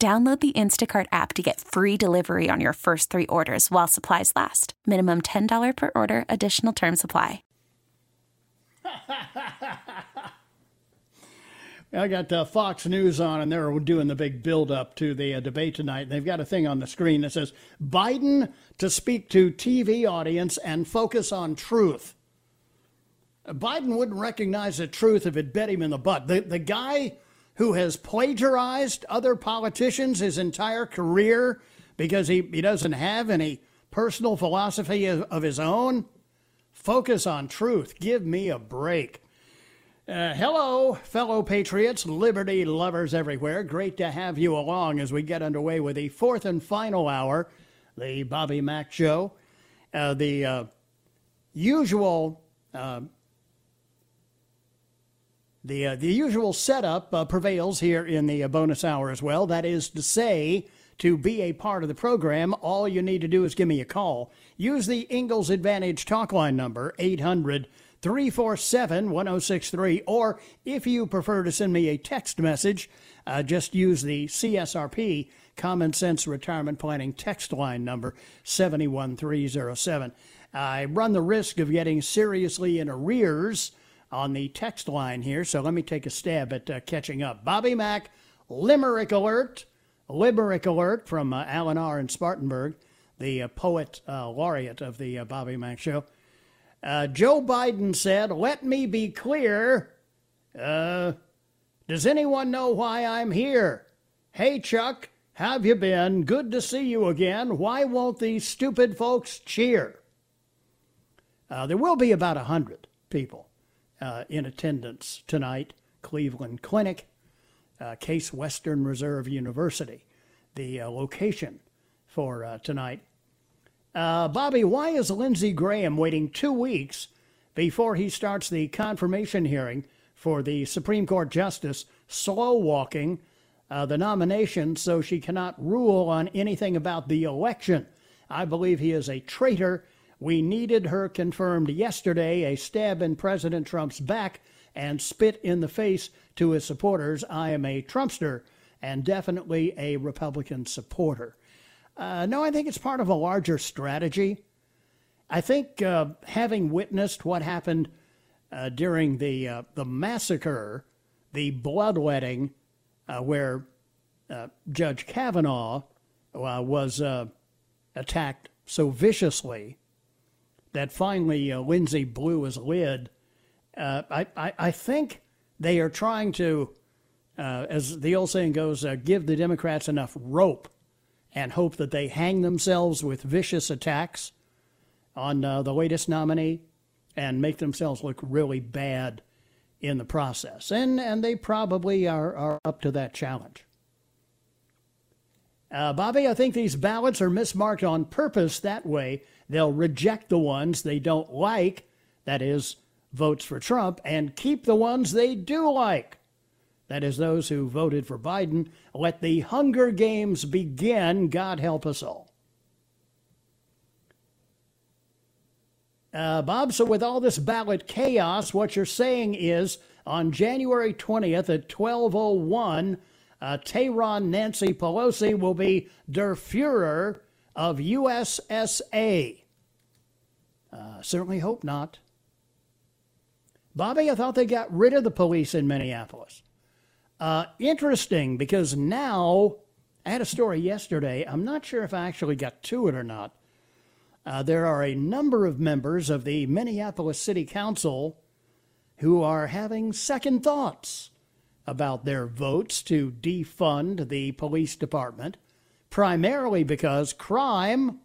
Download the Instacart app to get free delivery on your first three orders while supplies last. Minimum $10 per order, additional term supply. I got uh, Fox News on, and they're doing the big build up to the uh, debate tonight. They've got a thing on the screen that says Biden to speak to TV audience and focus on truth. Biden wouldn't recognize the truth if it bit him in the butt. The, the guy who has plagiarized other politicians his entire career because he, he doesn't have any personal philosophy of, of his own? Focus on truth. Give me a break. Uh, hello, fellow patriots, liberty lovers everywhere. Great to have you along as we get underway with the fourth and final hour, the Bobby Mack Show. Uh, the uh, usual uh, the, uh, the usual setup uh, prevails here in the uh, bonus hour as well. That is to say, to be a part of the program, all you need to do is give me a call. Use the Ingalls Advantage talk line number, 800 347 1063. Or if you prefer to send me a text message, uh, just use the CSRP Common Sense Retirement Planning text line number, 71307. I run the risk of getting seriously in arrears on the text line here, so let me take a stab at uh, catching up. Bobby Mack, Limerick Alert, Limerick Alert from uh, Alan R. in Spartanburg, the uh, poet uh, laureate of the uh, Bobby Mack Show. Uh, Joe Biden said, Let me be clear. does anyone know why I'm here? Hey, Chuck, have you been? Good to see you again. Why won't these stupid folks cheer? there will be about a hundred people uh, in attendance tonight, Cleveland Clinic, uh, Case Western Reserve University, the uh, location for uh, tonight. Uh, Bobby, why is Lindsey Graham waiting two weeks before he starts the confirmation hearing for the Supreme Court Justice, slow walking uh, the nomination so she cannot rule on anything about the election? I believe he is a traitor we needed her confirmed yesterday, a stab in President Trump's back and spit in the face to his supporters. I am a Trumpster and definitely a Republican supporter. Uh, no, I think it's part of a larger strategy. I think uh, having witnessed what happened uh, during the uh, the massacre, the bloodletting, uh, where uh, Judge Kavanaugh was attacked so viciously that finally uh, Lindsey blew his lid. Uh, I, I, I, think they are trying to, uh, as the old saying goes, uh, give the Democrats enough rope and hope that they hang themselves with vicious attacks on uh, the latest nominee and make themselves look really bad in the process. And, and they probably are, are up to that challenge. Uh, Bobby, I think these ballots are mismarked on purpose that way They'll reject the ones they don't like, that is, votes for Trump, and keep the ones they do like. That is, those who voted for Biden. Let the Hunger Games begin. God help us all. Uh, Bob, so with all this ballot chaos, what you're saying is on January 20th at 1201, uh, Tehran Nancy Pelosi will be der Fuhrer of USSA. Uh, certainly hope not. Bobby, I thought they got rid of the police in Minneapolis. Uh, interesting because now, I had a story yesterday. I'm not sure if I actually got to it or not. Uh, there are a number of members of the Minneapolis City Council who are having second thoughts about their votes to defund the police department, primarily because crime,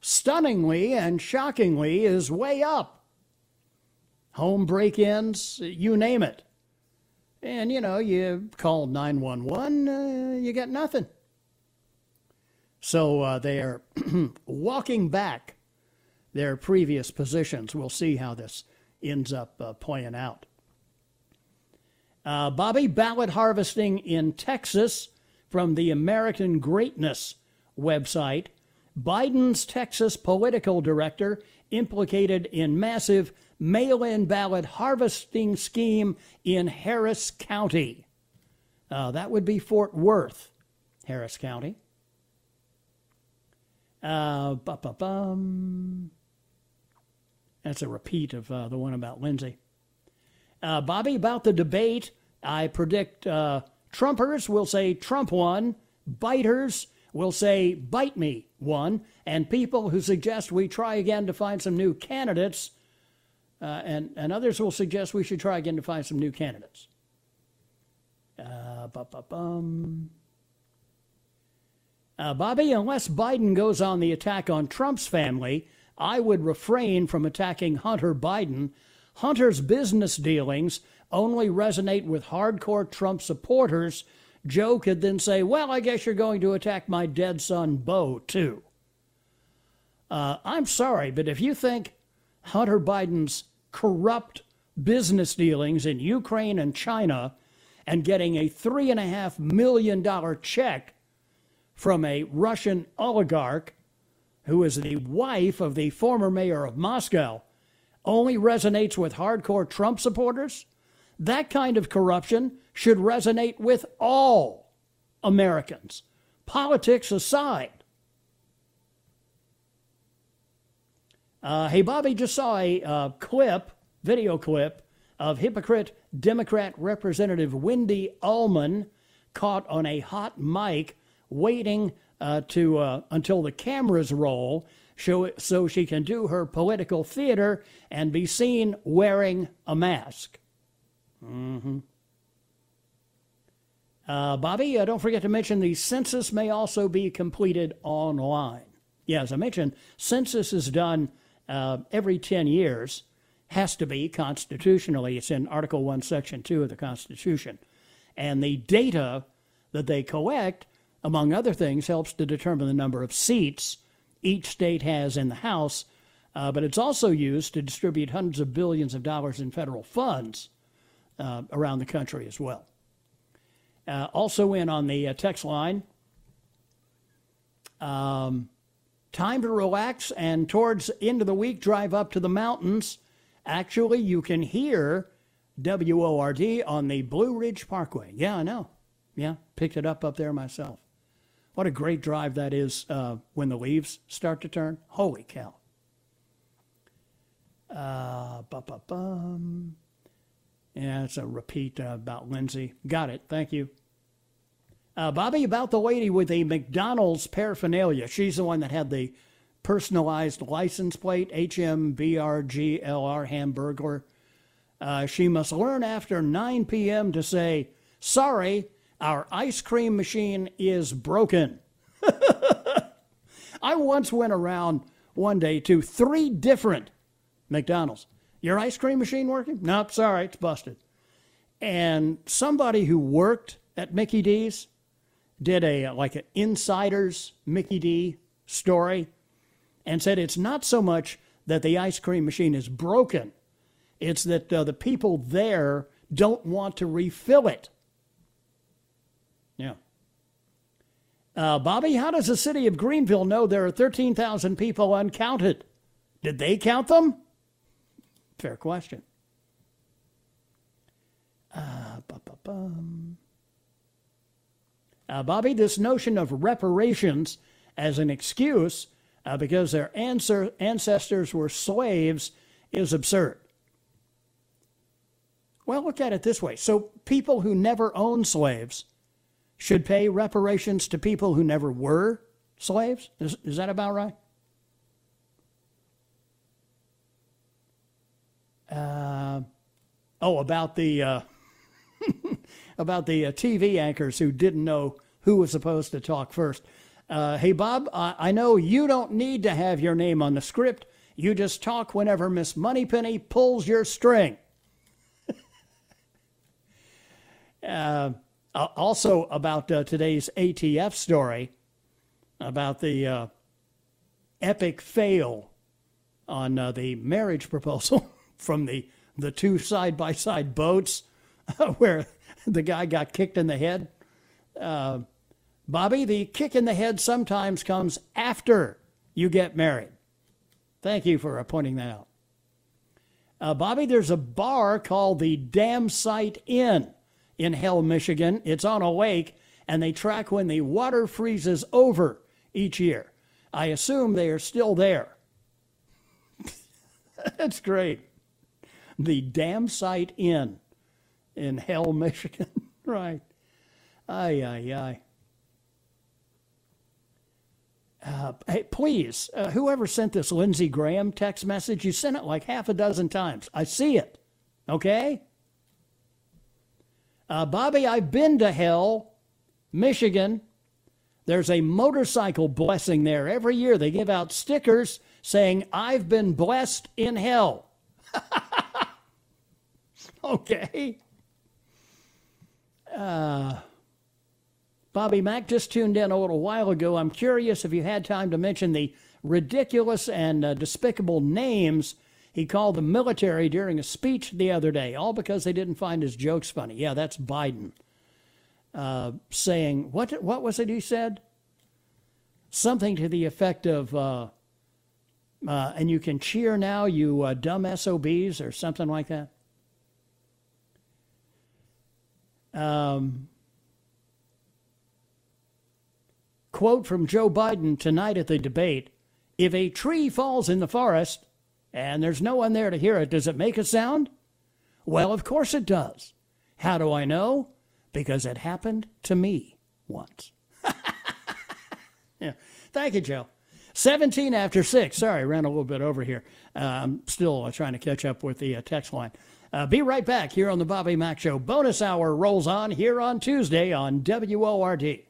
stunningly and shockingly, is way up. Home break ins, you name it. And, you know, you call 911, uh, you get nothing. So uh, they are walking back their previous positions. We'll see how this ends up uh, playing out. Uh, Bobby ballot harvesting in Texas from the American Greatness website. Biden's Texas political director implicated in massive mail in ballot harvesting scheme in Harris County. Uh, that would be Fort Worth, Harris County. Uh, That's a repeat of uh, the one about Lindsey. Uh, Bobby, about the debate, I predict uh, Trumpers will say Trump won, biters will say bite me won, and people who suggest we try again to find some new candidates, uh, and, and others will suggest we should try again to find some new candidates. Uh, uh, Bobby, unless Biden goes on the attack on Trump's family, I would refrain from attacking Hunter Biden. Hunter's business dealings only resonate with hardcore Trump supporters, Joe could then say, Well, I guess you're going to attack my dead son, Beau, too. Uh, I'm sorry, but if you think Hunter Biden's corrupt business dealings in Ukraine and China and getting a $3.5 million check from a Russian oligarch who is the wife of the former mayor of Moscow only resonates with hardcore Trump supporters, that kind of corruption should resonate with all Americans, politics aside. Uh, hey, Bobby just saw a uh, clip, video clip, of hypocrite Democrat Representative Wendy Ullman caught on a hot mic waiting uh, to uh, until the cameras roll so she can do her political theater and be seen wearing a mask. Mm-hmm. Uh, Bobby, uh, don't forget to mention the census may also be completed online. Yeah, as I mentioned, census is done uh, every 10 years, has to be constitutionally. It's in Article 1, Section 2 of the Constitution. And the data that they collect, among other things, helps to determine the number of seats each state has in the House, uh, but it's also used to distribute hundreds of billions of dollars in federal funds uh, around the country as well. Uh, also in on the uh, text line, um, time to relax and towards end of the week drive up to the mountains. Actually, you can hear WORD on the Blue Ridge Parkway. Yeah, I know. Yeah, picked it up up there myself. What a great drive that is uh, when the leaves start to turn. Holy cow. Uh. Yeah, it's a repeat uh, about Lindsey. Got it. Thank you. Uh, Bobby, about the lady with the McDonald's paraphernalia. She's the one that had the personalized license plate, HMBRGLR Hamburglar. Uh, she must learn after 9 p.m. to say, sorry, our ice cream machine is broken. I once went around one day to three different McDonald's. Your ice cream machine working? Nope, sorry, it's busted. And somebody who worked at Mickey D's did a like an insider's Mickey D story and said it's not so much that the ice cream machine is broken, it's that uh, the people there don't want to refill it. Yeah. Uh, Bobby, how does the city of Greenville know there are 13,000 people uncounted? Did they count them? Fair question. Uh, uh, Bobby, this notion of reparations as an excuse uh, because their answer, ancestors were slaves is absurd. Well, look at it this way. So, people who never owned slaves should pay reparations to people who never were slaves. Is, is that about right? Uh, oh, about the uh, about the uh, TV anchors who didn't know who was supposed to talk first. Uh, hey, Bob, I, I know you don't need to have your name on the script. You just talk whenever Miss Moneypenny pulls your string. uh, also, about uh, today's ATF story about the uh, epic fail on uh, the marriage proposal from the, the two side by side boats where the guy got kicked in the head. Uh, Bobby, the kick in the head sometimes comes after you get married. Thank you for pointing that out. Uh, Bobby, there's a bar called the Dam Site Inn in Hell, Michigan. It's on a lake, and they track when the water freezes over each year. I assume they are still there. That's great. The Dam Site Inn in Hell, Michigan. right. Ay, ay, ay. Uh, hey, please, uh, whoever sent this Lindsey Graham text message, you sent it like half a dozen times. I see it. Okay? Uh, Bobby, I've been to hell, Michigan. There's a motorcycle blessing there. Every year they give out stickers saying, I've been blessed in hell. okay. Uh, Bobby Mack just tuned in a little while ago. I'm curious if you had time to mention the ridiculous and uh, despicable names he called the military during a speech the other day, all because they didn't find his jokes funny. Yeah, that's Biden uh, saying, what, what was it he said? Something to the effect of, uh, uh and you can cheer now, you uh, dumb SOBs, or something like that. Um, Quote from Joe Biden tonight at the debate If a tree falls in the forest and there's no one there to hear it, does it make a sound? Well, of course it does. How do I know? Because it happened to me once. yeah. Thank you, Joe. 17 after 6. Sorry, ran a little bit over here. Uh, I'm still uh, trying to catch up with the uh, text line. Uh, be right back here on the Bobby Mack Show. Bonus hour rolls on here on Tuesday on WORD.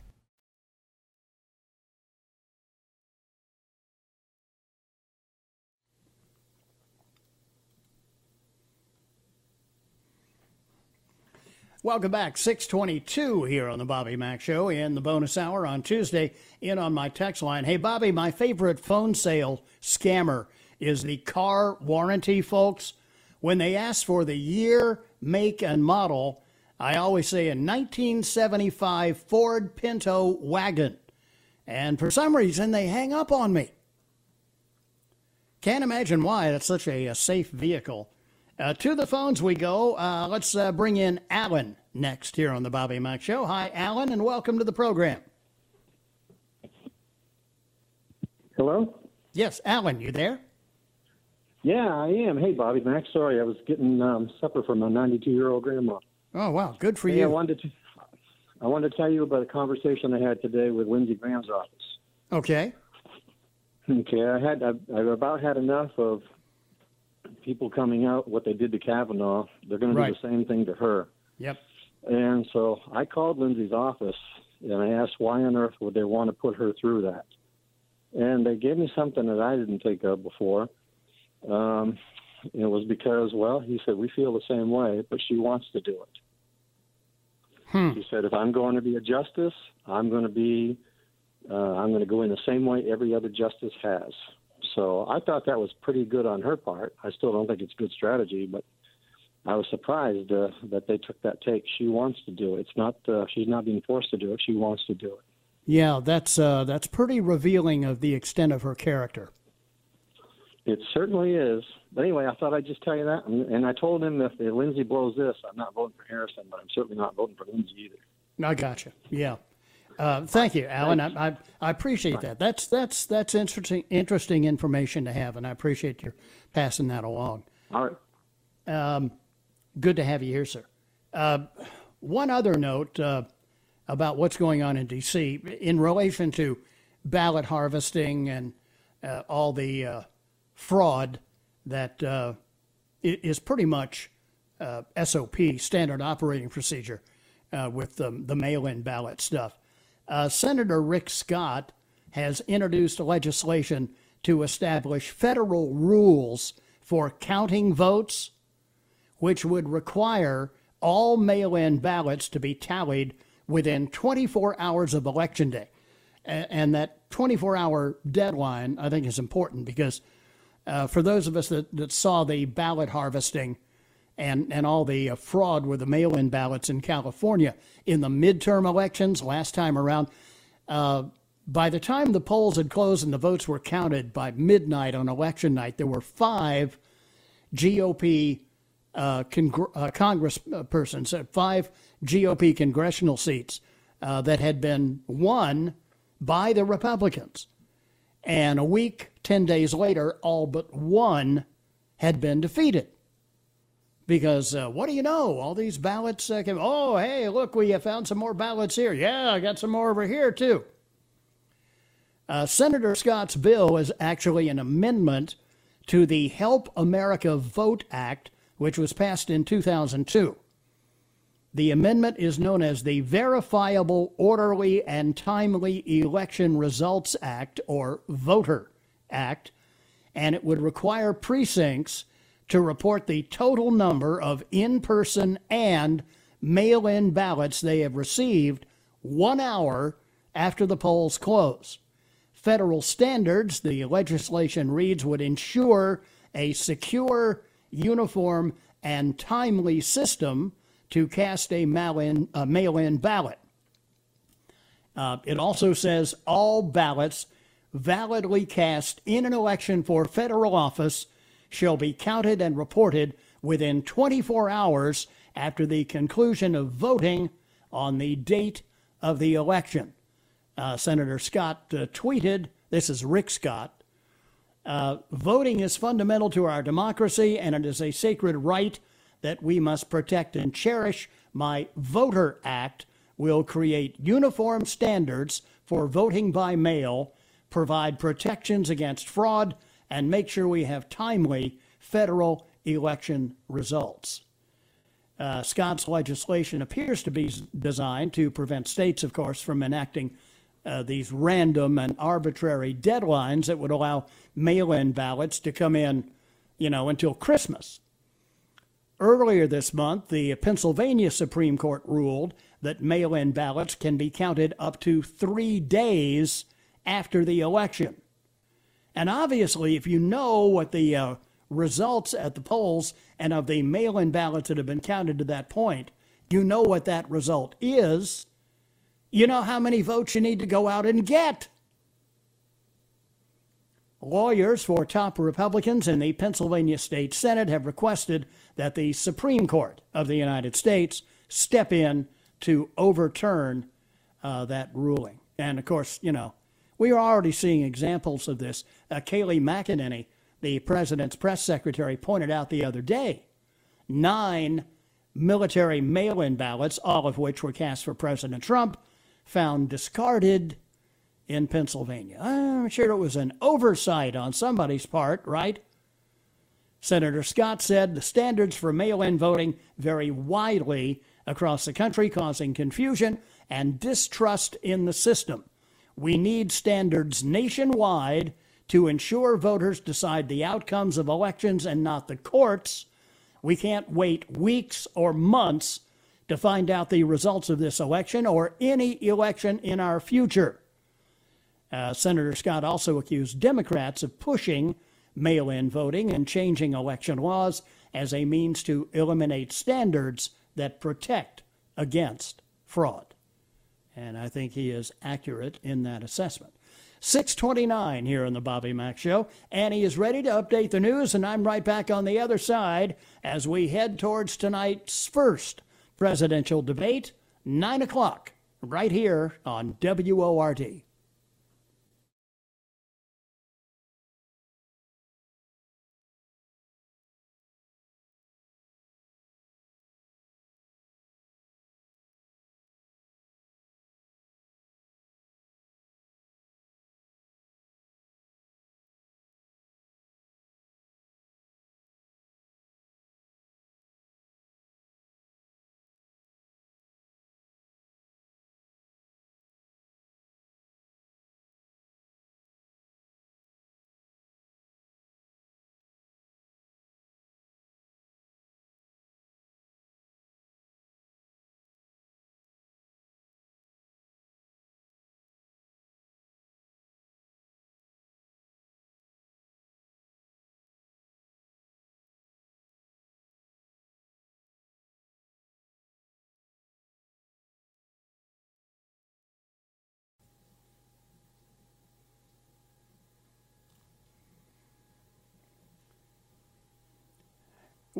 Welcome back. 622 here on the Bobby Mack Show in the bonus hour on Tuesday. In on my text line. Hey, Bobby, my favorite phone sale scammer is the car warranty folks. When they ask for the year, make, and model, I always say a 1975 Ford Pinto wagon. And for some reason, they hang up on me. Can't imagine why. That's such a, a safe vehicle. Uh, to the phones we go. Uh, let's uh, bring in Alan next here on the Bobby Mack Show. Hi, Alan, and welcome to the program. Hello? Yes, Alan, you there? Yeah, I am. Hey, Bobby Max. Sorry, I was getting um, supper for my 92 year old grandma. Oh wow, good for Hey, you. I wanted to. I wanted to tell you about a conversation I had today with Lindsey Graham's office. okay. Okay, I had I've, I've about had enough of people coming out what they did to Kavanaugh. They're going to do the same thing to her. Yep. And so I called Lindsey's office and I asked why on earth would they want to put her through that. And they gave me something that I didn't think of before. Um, it was because, well, he said we feel the same way, but she wants to do it. Hmm. He said if I'm going to be a justice, I'm going to be, uh, I'm going to go in the same way every other justice has. So I thought that was pretty good on her part. I still don't think it's good strategy, but I was surprised uh, that they took that take. She wants to do it. It's not uh, she's not being forced to do it. She wants to do it. Yeah, that's uh, that's pretty revealing of the extent of her character. It certainly is. But anyway, I thought I'd just tell you that. And, and I told him if Lindsey blows this, I'm not voting for Harrison, but I'm certainly not voting for Lindsey either. I gotcha. Yeah. Uh, thank you, Alan. I, I, I appreciate that. That's that's that's interesting interesting information to have, and I appreciate your passing that along. All right. Um, good to have you here, sir. Uh, one other note uh, about what's going on in D.C. in relation to ballot harvesting and uh, all the uh, fraud that uh, is pretty much uh, SOP, standard operating procedure, uh, with the, the mail in ballot stuff. Uh, Senator Rick Scott has introduced legislation to establish federal rules for counting votes which would require all mail in ballots to be tallied within 24 hours of Election Day. And that 24 hour deadline, I think, is important because uh, for those of us that, that saw the ballot harvesting and, and all the uh, fraud with the mail in ballots in California in the midterm elections last time around, uh, by the time the polls had closed and the votes were counted by midnight on election night, there were five GOP uh, congr- uh, Congress uh, persons, uh, five GOP congressional seats uh, that had been won by the Republicans. And a week, 10 days later, all but one had been defeated. Because uh, what do you know? All these ballots uh, came, oh, hey, look, we have found some more ballots here. Yeah, I got some more over here, too. Uh, Senator Scott's bill is actually an amendment to the Help America Vote Act, which was passed in 2002. The amendment is known as the Verifiable, Orderly, and Timely Election Results Act, or Voter Act, and it would require precincts to report the total number of in person and mail in ballots they have received one hour after the polls close. Federal standards, the legislation reads, would ensure a secure, uniform, and timely system to cast a mail-in, mail-in ballot. Uh, it also says all ballots validly cast in an election for federal office shall be counted and reported within 24 hours after the conclusion of voting on the date of the election. Uh, Senator Scott uh, tweeted, this is Rick Scott, uh, voting is fundamental to our democracy and it is a sacred right that we must protect and cherish. My Voter Act will create uniform standards for voting by mail, provide protections against fraud, and make sure we have timely federal election results. Uh, Scott's legislation appears to be designed to prevent states, of course, from enacting uh, these random and arbitrary deadlines that would allow mail in ballots to come in, you know, until Christmas. Earlier this month, the Pennsylvania Supreme Court ruled that mail in ballots can be counted up to three days after the election. And obviously, if you know what the uh, results at the polls and of the mail in ballots that have been counted to that point, you know what that result is. You know how many votes you need to go out and get. Lawyers for top Republicans in the Pennsylvania State Senate have requested that the Supreme Court of the United States step in to overturn uh, that ruling. And of course, you know, we are already seeing examples of this. Uh, Kayleigh McEnany, the president's press secretary pointed out the other day, nine military mail in ballots, all of which were cast for President Trump, found discarded in Pennsylvania. I'm sure it was an oversight on somebody's part, right? Senator Scott said the standards for mail in voting vary widely across the country, causing confusion and distrust in the system. We need standards nationwide to ensure voters decide the outcomes of elections and not the courts. We can't wait weeks or months to find out the results of this election or any election in our future. Uh, Senator Scott also accused Democrats of pushing mail in voting and changing election laws as a means to eliminate standards that protect against fraud. And I think he is accurate in that assessment. 629 here on the Bobby Mack Show. And he is ready to update the news, and I'm right back on the other side as we head towards tonight's first presidential debate, 9 o'clock, right here on WORD.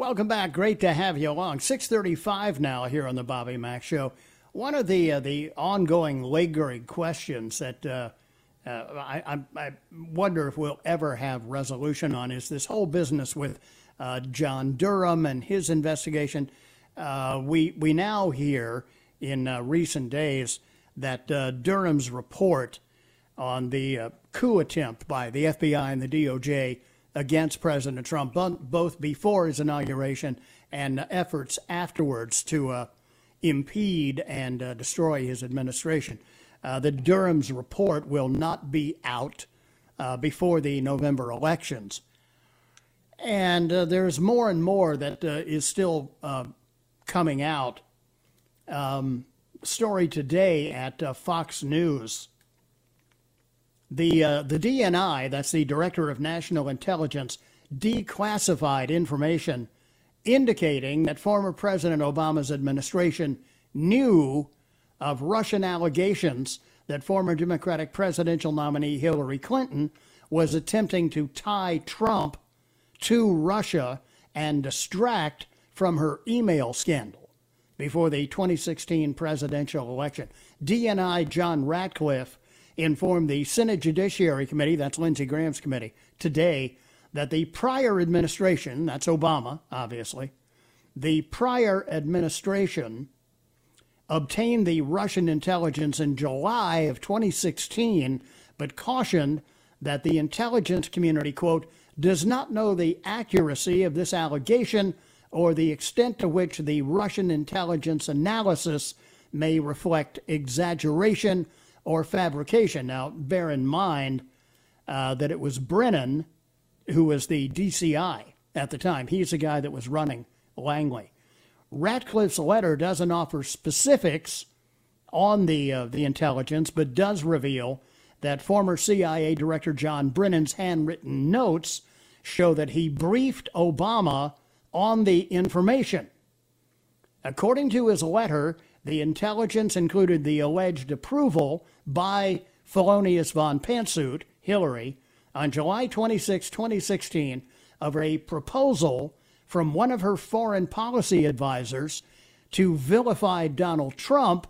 Welcome back. Great to have you along. 635 now here on the Bobby Mack Show. One of the uh, the ongoing lingering questions that uh, uh, I, I, wonder if we'll ever have resolution on is this whole business with uh, John Durham and his investigation. Uh, we we now hear in uh, recent days that Durham's report on the coup attempt by the FBI and the DOJ against President Trump, both before his inauguration and efforts afterwards to uh, impede and uh, destroy his administration. Uh, the Durham's report will not be out uh, before the November elections. And uh, there's more and more that uh, is still coming out. Um, story today at Fox News the, uh, the DNI, that's the Director of National Intelligence, declassified information indicating that former President Obama's administration knew of Russian allegations that former Democratic presidential nominee Hillary Clinton was attempting to tie Trump to Russia and distract from her email scandal before the 2016 presidential election. DNI John Ratcliffe informed the Senate Judiciary Committee, that's Lindsey Graham's committee, today that the prior administration, that's Obama, obviously, the prior administration obtained the Russian intelligence in July of 2016, but cautioned that the intelligence community, quote, does not know the accuracy of this allegation or the extent to which the Russian intelligence analysis may reflect exaggeration or fabrication. Now, bear in mind uh, that it was Brennan who was the DCI at the time. He's the guy that was running Langley. Ratcliffe's letter doesn't offer specifics on the uh, the intelligence, but does reveal that former CIA Director John Brennan's handwritten notes show that he briefed Obama on the information. According to his letter, the intelligence included the alleged approval by Felonious von Pantsuit, Hillary, on July 26, 2016, of a proposal from one of her foreign policy advisors to vilify Donald Trump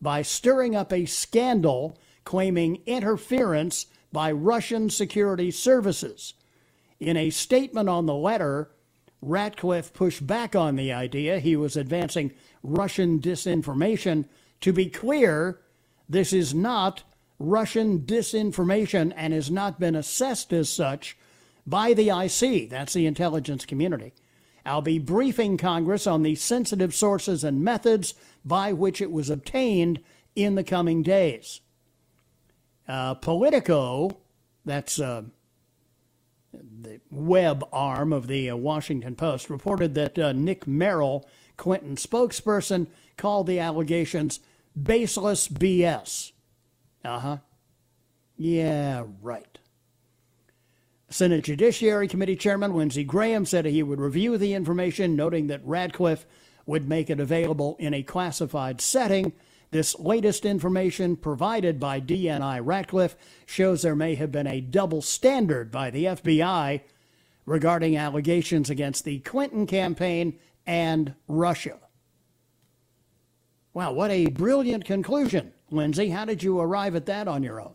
by stirring up a scandal claiming interference by Russian security services. In a statement on the letter, Ratcliffe pushed back on the idea he was advancing Russian disinformation. To be clear, this is not Russian disinformation and has not been assessed as such by the IC, that's the intelligence community. I'll be briefing Congress on the sensitive sources and methods by which it was obtained in the coming days. Uh, Politico, that's uh, the web arm of the uh, Washington Post, reported that uh, Nick Merrill, Clinton spokesperson, called the allegations baseless BS. Uh huh. Yeah, right. Senate Judiciary Committee Chairman Lindsey Graham said he would review the information, noting that Ratcliffe would make it available in a classified setting. This latest information provided by DNI Ratcliffe shows there may have been a double standard by the FBI regarding allegations against the Clinton campaign and Russia. Wow, what a brilliant conclusion, Lindsey. How did you arrive at that on your own?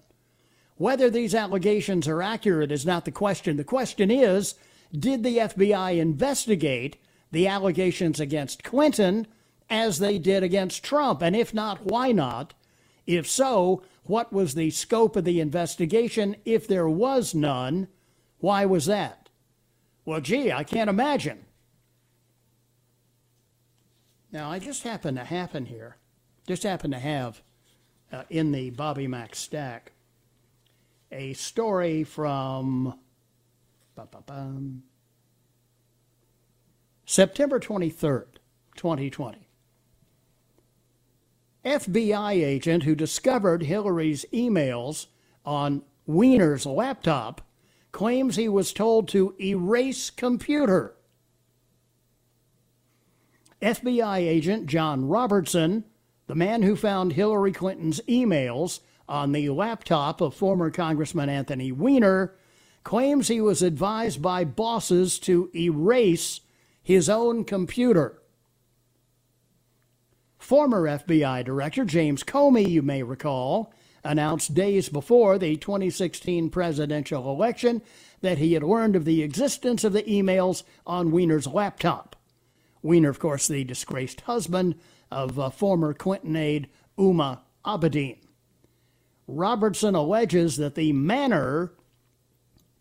Whether these allegations are accurate is not the question. The question is did the FBI investigate the allegations against Clinton as they did against Trump? And if not, why not? If so, what was the scope of the investigation? If there was none, why was that? Well, gee, I can't imagine. Now, I just happen to happen here, just happen to have uh, in the Bobby Mack stack a story from September 23rd, 2020. FBI agent who discovered Hillary's emails on Weiner's laptop claims he was told to erase computer. FBI agent John Robertson, the man who found Hillary Clinton's emails on the laptop of former Congressman Anthony Weiner, claims he was advised by bosses to erase his own computer. Former FBI Director James Comey, you may recall, announced days before the 2016 presidential election that he had learned of the existence of the emails on Weiner's laptop. Weiner, of course, the disgraced husband of uh, former Clinton aide Huma Abedin. Robertson alleges that the manner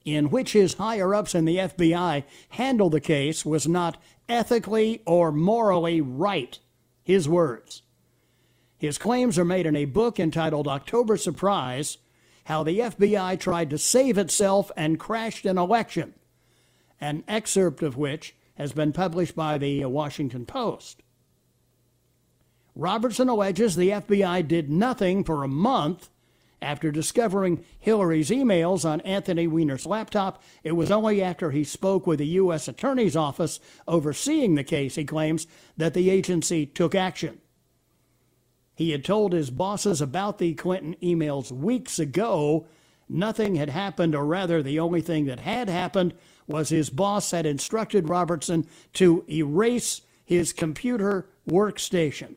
in which his higher ups in the FBI handled the case was not ethically or morally right. His words. His claims are made in a book entitled October Surprise How the FBI Tried to Save Itself and Crashed an Election, an excerpt of which has been published by the uh, Washington Post. Robertson alleges the FBI did nothing for a month after discovering Hillary's emails on Anthony Weiner's laptop, it was only after he spoke with the U.S. Attorney's Office overseeing the case, he claims, that the agency took action. He had told his bosses about the Clinton emails weeks ago. Nothing had happened, or rather, the only thing that had happened was his boss had instructed Robertson to erase his computer workstation.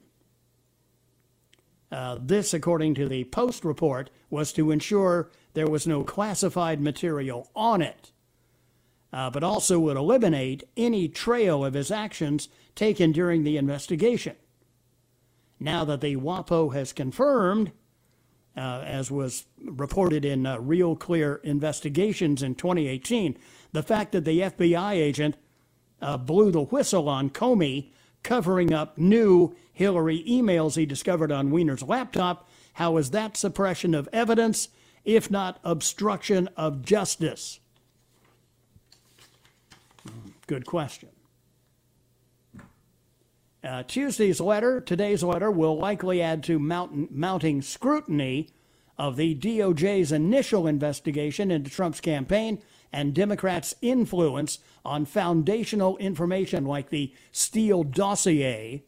Uh, this, according to the Post report, was to ensure there was no classified material on it, uh, but also would eliminate any trail of his actions taken during the investigation. Now that the WAPO has confirmed, uh, as was reported in uh, Real Clear Investigations in 2018, the fact that the FBI agent uh, blew the whistle on Comey covering up new Hillary emails he discovered on Weiner's laptop. How is that suppression of evidence, if not obstruction of justice? Good question. Uh, Tuesday's letter, today's letter, will likely add to mount, mounting scrutiny of the DOJ's initial investigation into Trump's campaign and Democrats' influence on foundational information like the Steele dossier.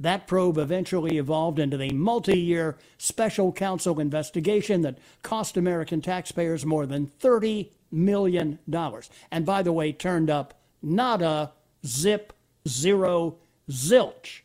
That probe eventually evolved into the multi year special counsel investigation that cost American taxpayers more than $30 million. And by the way, turned up nada, zip, zero, zilch.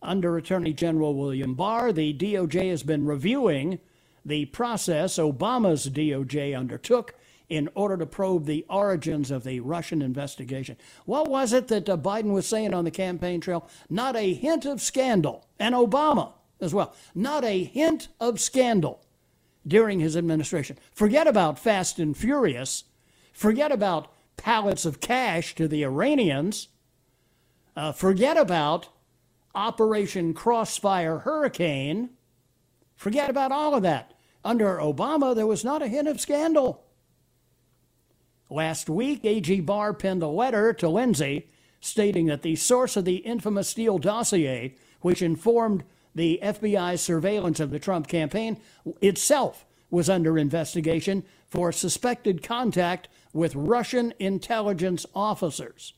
Under Attorney General William Barr, the DOJ has been reviewing the process Obama's DOJ undertook in order to probe the origins of the Russian investigation. What was it that uh, Biden was saying on the campaign trail? Not a hint of scandal. And Obama as well. Not a hint of scandal during his administration. Forget about Fast and Furious. Forget about pallets of cash to the Iranians. Uh, forget about Operation Crossfire Hurricane. Forget about all of that. Under Obama, there was not a hint of scandal. Last week, A.G. Barr penned a letter to Lindsey stating that the source of the infamous Steele dossier, which informed the FBI's surveillance of the Trump campaign, itself was under investigation for suspected contact with Russian intelligence officers.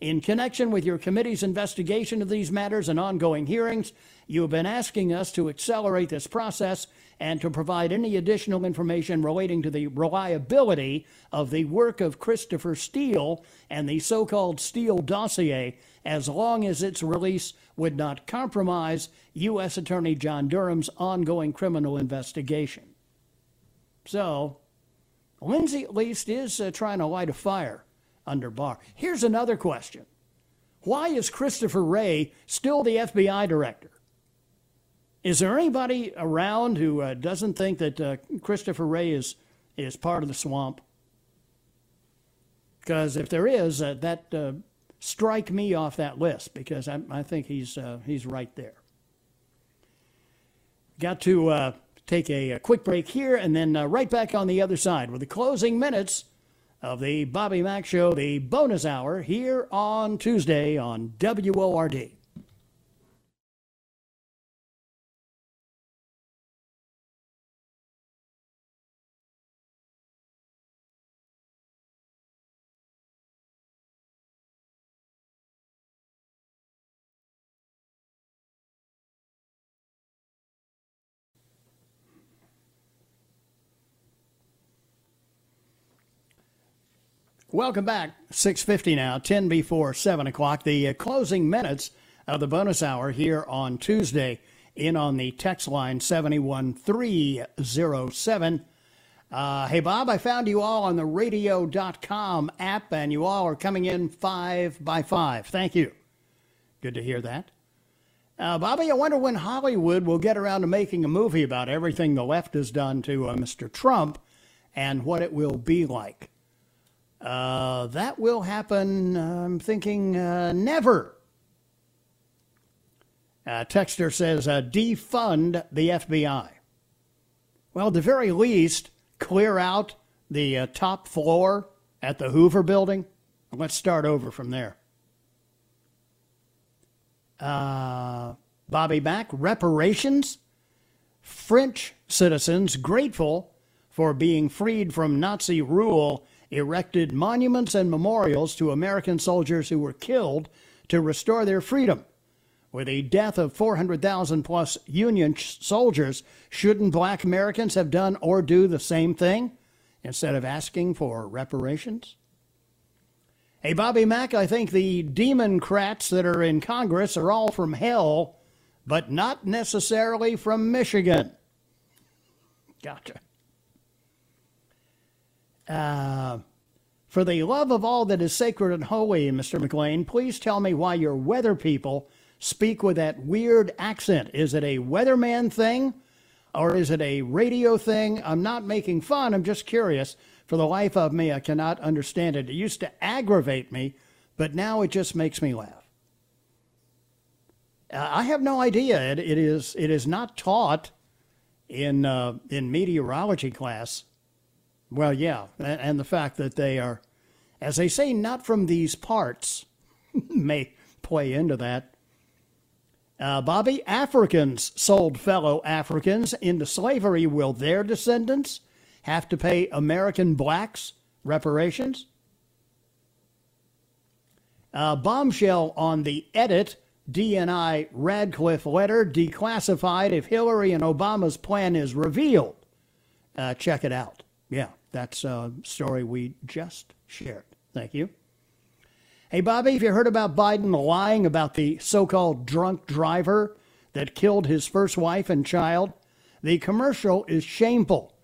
In connection with your committee's investigation of these matters and ongoing hearings, you have been asking us to accelerate this process and to provide any additional information relating to the reliability of the work of Christopher Steele and the so called Steele dossier, as long as its release would not compromise U.S. Attorney John Durham's ongoing criminal investigation. So, Lindsey at least is uh, trying to light a fire under Barr. Here's another question Why is Christopher Wray still the FBI director? Is there anybody around who uh, doesn't think that uh, Christopher Wray is, is part of the swamp? Because if there is, uh, that uh, strike me off that list because I, I think he's uh, he's right there. Got to uh, take a, a, quick break here and then right back on the other side with the closing minutes of the Bobby Mack Show, the bonus hour here on Tuesday on WORD. Welcome back. 6.50 now, 10 before 7 o'clock. The uh, closing minutes of the bonus hour here on Tuesday in on the text line 71307. Uh, hey, Bob, I found you all on the radio.com app, and you all are coming in five by five. Thank you. Good to hear that. Uh, Bobby, I wonder when Hollywood will get around to making a movie about everything the left has done to uh, Mr. Trump and what it will be like. Uh, that will happen, I'm thinking, uh, never. Uh, Texter says, uh, defund the FBI. Well, at the very least, clear out the uh, top floor at the Hoover building. Let's start over from there. Uh, Bobby Mack, reparations? French citizens grateful for being freed from Nazi rule erected monuments and memorials to American soldiers who were killed to restore their freedom. With the death of 400,000 plus Union soldiers, shouldn't black Americans have done or do the same thing instead of asking for reparations? Hey, Bobby Mack, I think the Democrats that are in Congress are all from hell, but not necessarily from Michigan. Gotcha. Uh, for the love of all that is sacred and holy, Mr. McLean, please tell me why your weather people speak with that weird accent. Is it a weatherman thing or is it a radio thing? I'm not making fun, I'm just curious. For the life of me, I cannot understand it. It used to aggravate me, but now it just makes me laugh. Uh, I have no idea. It, it is it is not taught in uh, in meteorology class. Well, yeah, and the fact that they are, as they say, not from these parts may play into that. Uh, Bobby, Africans sold fellow Africans into slavery. Will their descendants have to pay American blacks reparations? Uh, bombshell on the edit DNI Ratcliffe letter declassified if Hillary and Obama's plan is revealed. Uh, check it out. Yeah, that's a story we just shared. Thank you. Hey, Bobby, have you heard about Biden lying about the so called drunk driver that killed his first wife and child? The commercial is shameful.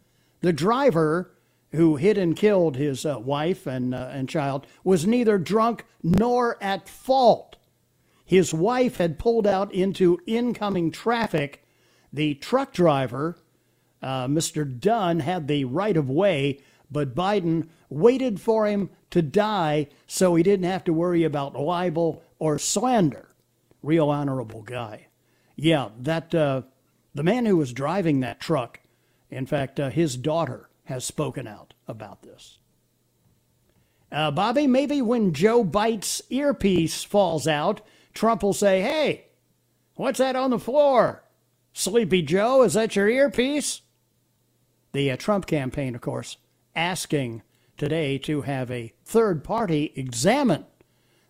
The driver who hit and killed his uh, wife and, uh, and child, was neither drunk nor at fault. His wife had pulled out into incoming traffic. The truck driver, uh, Mr. Dunn, had the right of way, but Biden waited for him to die so he didn't have to worry about libel or slander. Real honorable guy. Yeah, that uh, the man who was driving that truck, in fact, uh, his daughter has spoken out about this. Uh, Bobby, maybe when Joe Bites' earpiece falls out, Trump will say, Hey, what's that on the floor? Sleepy Joe, is that your earpiece? The uh, Trump campaign, of course, asking today to have a third party examine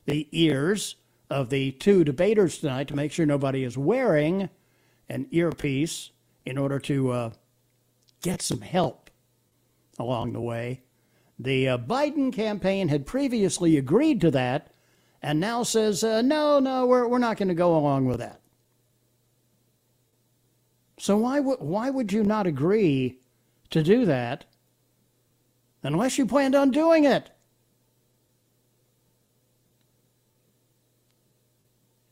the ears of the two debaters tonight to make sure nobody is wearing an earpiece in order to uh, get some help along the way. The uh, Biden campaign had previously agreed to that and now says, uh, no, no, we're, we're not going to go along with that. So why, w- why would you not agree to do that unless you planned on doing it?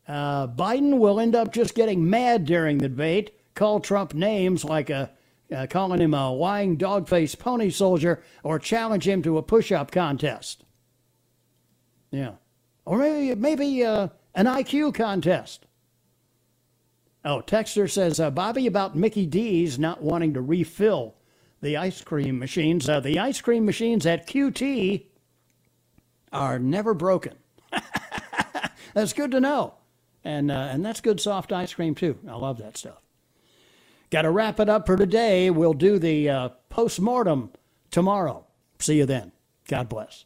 Uh, Biden will end up just getting mad during the debate, call Trump names like a, uh, calling him a lying dog-faced pony soldier, or challenge him to a push-up contest. Yeah, or maybe maybe uh, an IQ contest. Oh, Texter says uh, Bobby about Mickey D's not wanting to refill the ice cream machines. Uh, the ice cream machines at QT are never broken. That's good to know and uh, and that's good soft ice cream too. I love that stuff. Got to wrap it up for today. We'll do the uh, post mortem tomorrow. See you then. God bless.